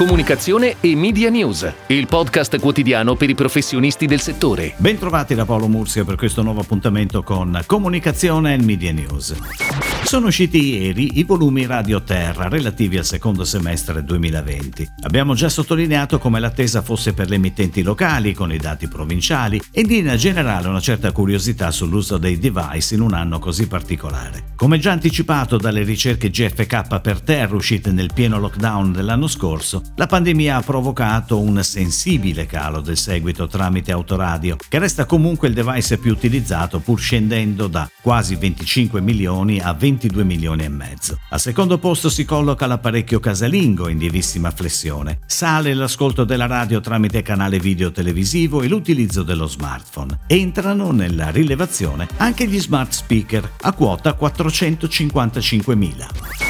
comunicazione e media news, il podcast quotidiano per i professionisti del settore. Bentrovati da Paolo Mursia per questo nuovo appuntamento con Comunicazione e Media News. Sono usciti ieri i volumi Radio Terra relativi al secondo semestre 2020. Abbiamo già sottolineato come l'attesa fosse per le emittenti locali con i dati provinciali e in generale una certa curiosità sull'uso dei device in un anno così particolare. Come già anticipato dalle ricerche GFK per Terra uscite nel pieno lockdown dell'anno scorso, la pandemia ha provocato un sensibile calo del seguito tramite autoradio, che resta comunque il device più utilizzato pur scendendo da quasi 25 milioni a 22 milioni e mezzo. Al secondo posto si colloca l'apparecchio casalingo in lievissima flessione. Sale l'ascolto della radio tramite canale video televisivo e l'utilizzo dello smartphone. Entrano nella rilevazione anche gli smart speaker a quota 455 mila.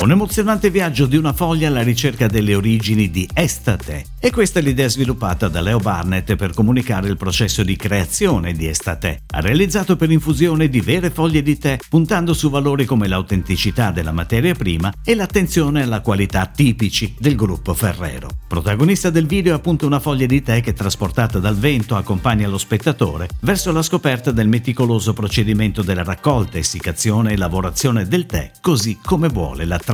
Un emozionante viaggio di una foglia alla ricerca delle origini di Estate. E questa è l'idea sviluppata da Leo Barnett per comunicare il processo di creazione di Estate. Realizzato per infusione di vere foglie di tè, puntando su valori come l'autenticità della materia prima e l'attenzione alla qualità tipici del gruppo Ferrero. Protagonista del video è appunto una foglia di tè che trasportata dal vento accompagna lo spettatore verso la scoperta del meticoloso procedimento della raccolta, essiccazione e lavorazione del tè, così come vuole la tradizione.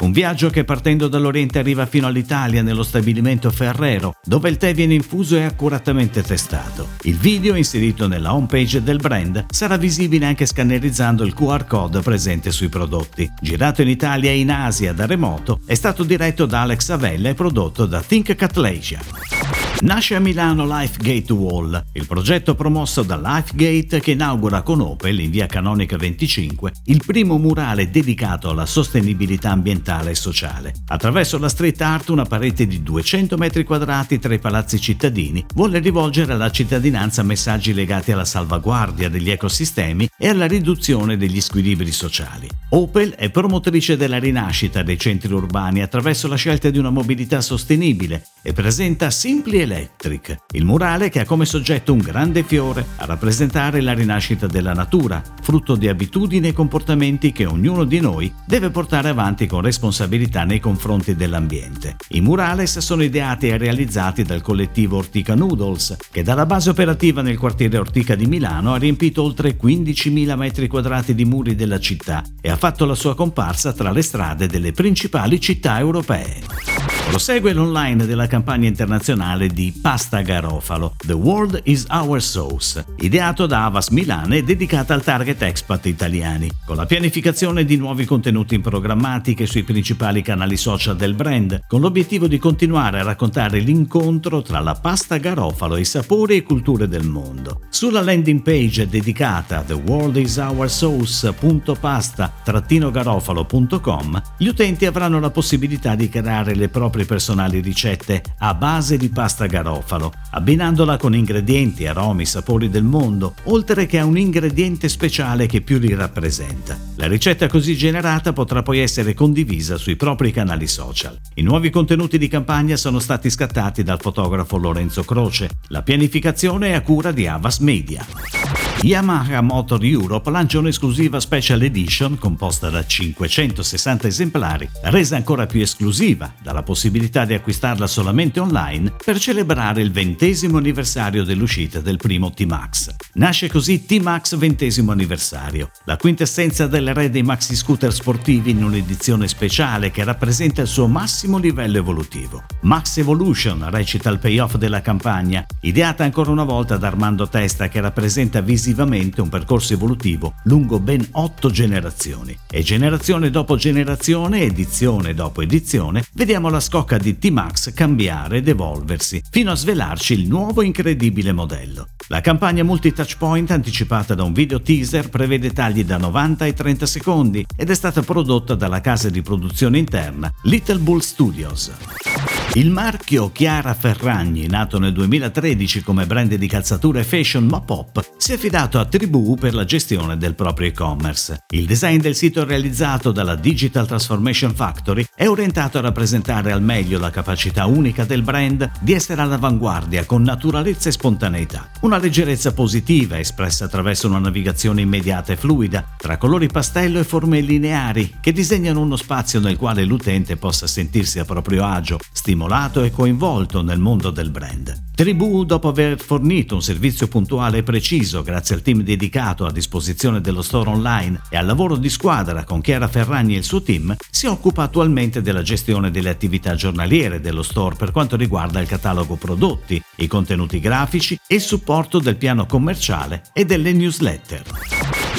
Un viaggio che partendo dall'Oriente arriva fino all'Italia nello stabilimento Ferrero, dove il tè viene infuso e accuratamente testato. Il video, inserito nella homepage del brand, sarà visibile anche scannerizzando il QR code presente sui prodotti. Girato in Italia e in Asia da remoto, è stato diretto da Alex Avella e prodotto da Think Catlesia. Nasce a Milano LifeGate Wall, il progetto promosso da LifeGate che inaugura con Opel in via Canonica 25 il primo murale dedicato alla sostenibilità ambientale e sociale. Attraverso la street art una parete di 200 metri quadrati tra i palazzi cittadini vuole rivolgere alla cittadinanza messaggi legati alla salvaguardia degli ecosistemi e alla riduzione degli squilibri sociali. Opel è promotrice della rinascita dei centri urbani attraverso la scelta di una mobilità sostenibile e presenta Simply Electric, il murale che ha come soggetto un grande fiore a rappresentare la rinascita della natura, frutto di abitudini e comportamenti che ognuno di noi deve portare avanti con responsabilità nei confronti dell'ambiente. I murales sono ideati e realizzati dal collettivo Ortica Noodles, che dalla base operativa nel quartiere Ortica di Milano ha riempito oltre 15.000 metri quadrati di muri della città e ha fatto la sua comparsa tra le strade delle principali città europee. Prosegue l'online della campagna internazionale di Pasta Garofalo, The World is Our Sauce, ideato da Avas Milan e dedicata al target expat italiani, con la pianificazione di nuovi contenuti in programmatica sui principali canali social del brand, con l'obiettivo di continuare a raccontare l'incontro tra la pasta garofalo e i sapori e culture del mondo. Sulla landing page dedicata theworldisoursauce.pasta-garofalo.com, gli utenti avranno la possibilità di creare le proprie proprie personali ricette a base di pasta garofalo, abbinandola con ingredienti, aromi, sapori del mondo, oltre che a un ingrediente speciale che più li rappresenta. La ricetta così generata potrà poi essere condivisa sui propri canali social. I nuovi contenuti di campagna sono stati scattati dal fotografo Lorenzo Croce. La pianificazione è a cura di Avas Media. Yamaha Motor Europe lancia un'esclusiva Special Edition composta da 560 esemplari, resa ancora più esclusiva dalla possibilità di acquistarla solamente online per celebrare il ventesimo anniversario dell'uscita del primo T-Max. Nasce così T-Max ventesimo anniversario, la quintessenza del re dei maxi scooter sportivi in un'edizione speciale che rappresenta il suo massimo livello evolutivo. Max Evolution recita il payoff della campagna, ideata ancora una volta da Armando Testa che rappresenta visivamente un percorso evolutivo lungo ben otto generazioni. E generazione dopo generazione, edizione dopo edizione, vediamo la scocca di T-Max cambiare ed evolversi, fino a svelarci il nuovo incredibile modello. La campagna multi-touchpoint anticipata da un video teaser prevede tagli da 90 ai 30 secondi ed è stata prodotta dalla casa di produzione interna Little Bull Studios. Il marchio Chiara Ferragni, nato nel 2013 come brand di calzatura e fashion ma pop, si è affidato a Tribù per la gestione del proprio e-commerce. Il design del sito realizzato dalla Digital Transformation Factory è orientato a rappresentare al meglio la capacità unica del brand di essere all'avanguardia con naturalezza e spontaneità. Una leggerezza positiva espressa attraverso una navigazione immediata e fluida, tra colori pastello e forme lineari, che disegnano uno spazio nel quale l'utente possa sentirsi a proprio agio, stimolato stimolato e coinvolto nel mondo del brand. Tribù, dopo aver fornito un servizio puntuale e preciso grazie al team dedicato a disposizione dello store online e al lavoro di squadra con Chiara Ferragni e il suo team, si occupa attualmente della gestione delle attività giornaliere dello store per quanto riguarda il catalogo prodotti, i contenuti grafici e il supporto del piano commerciale e delle newsletter.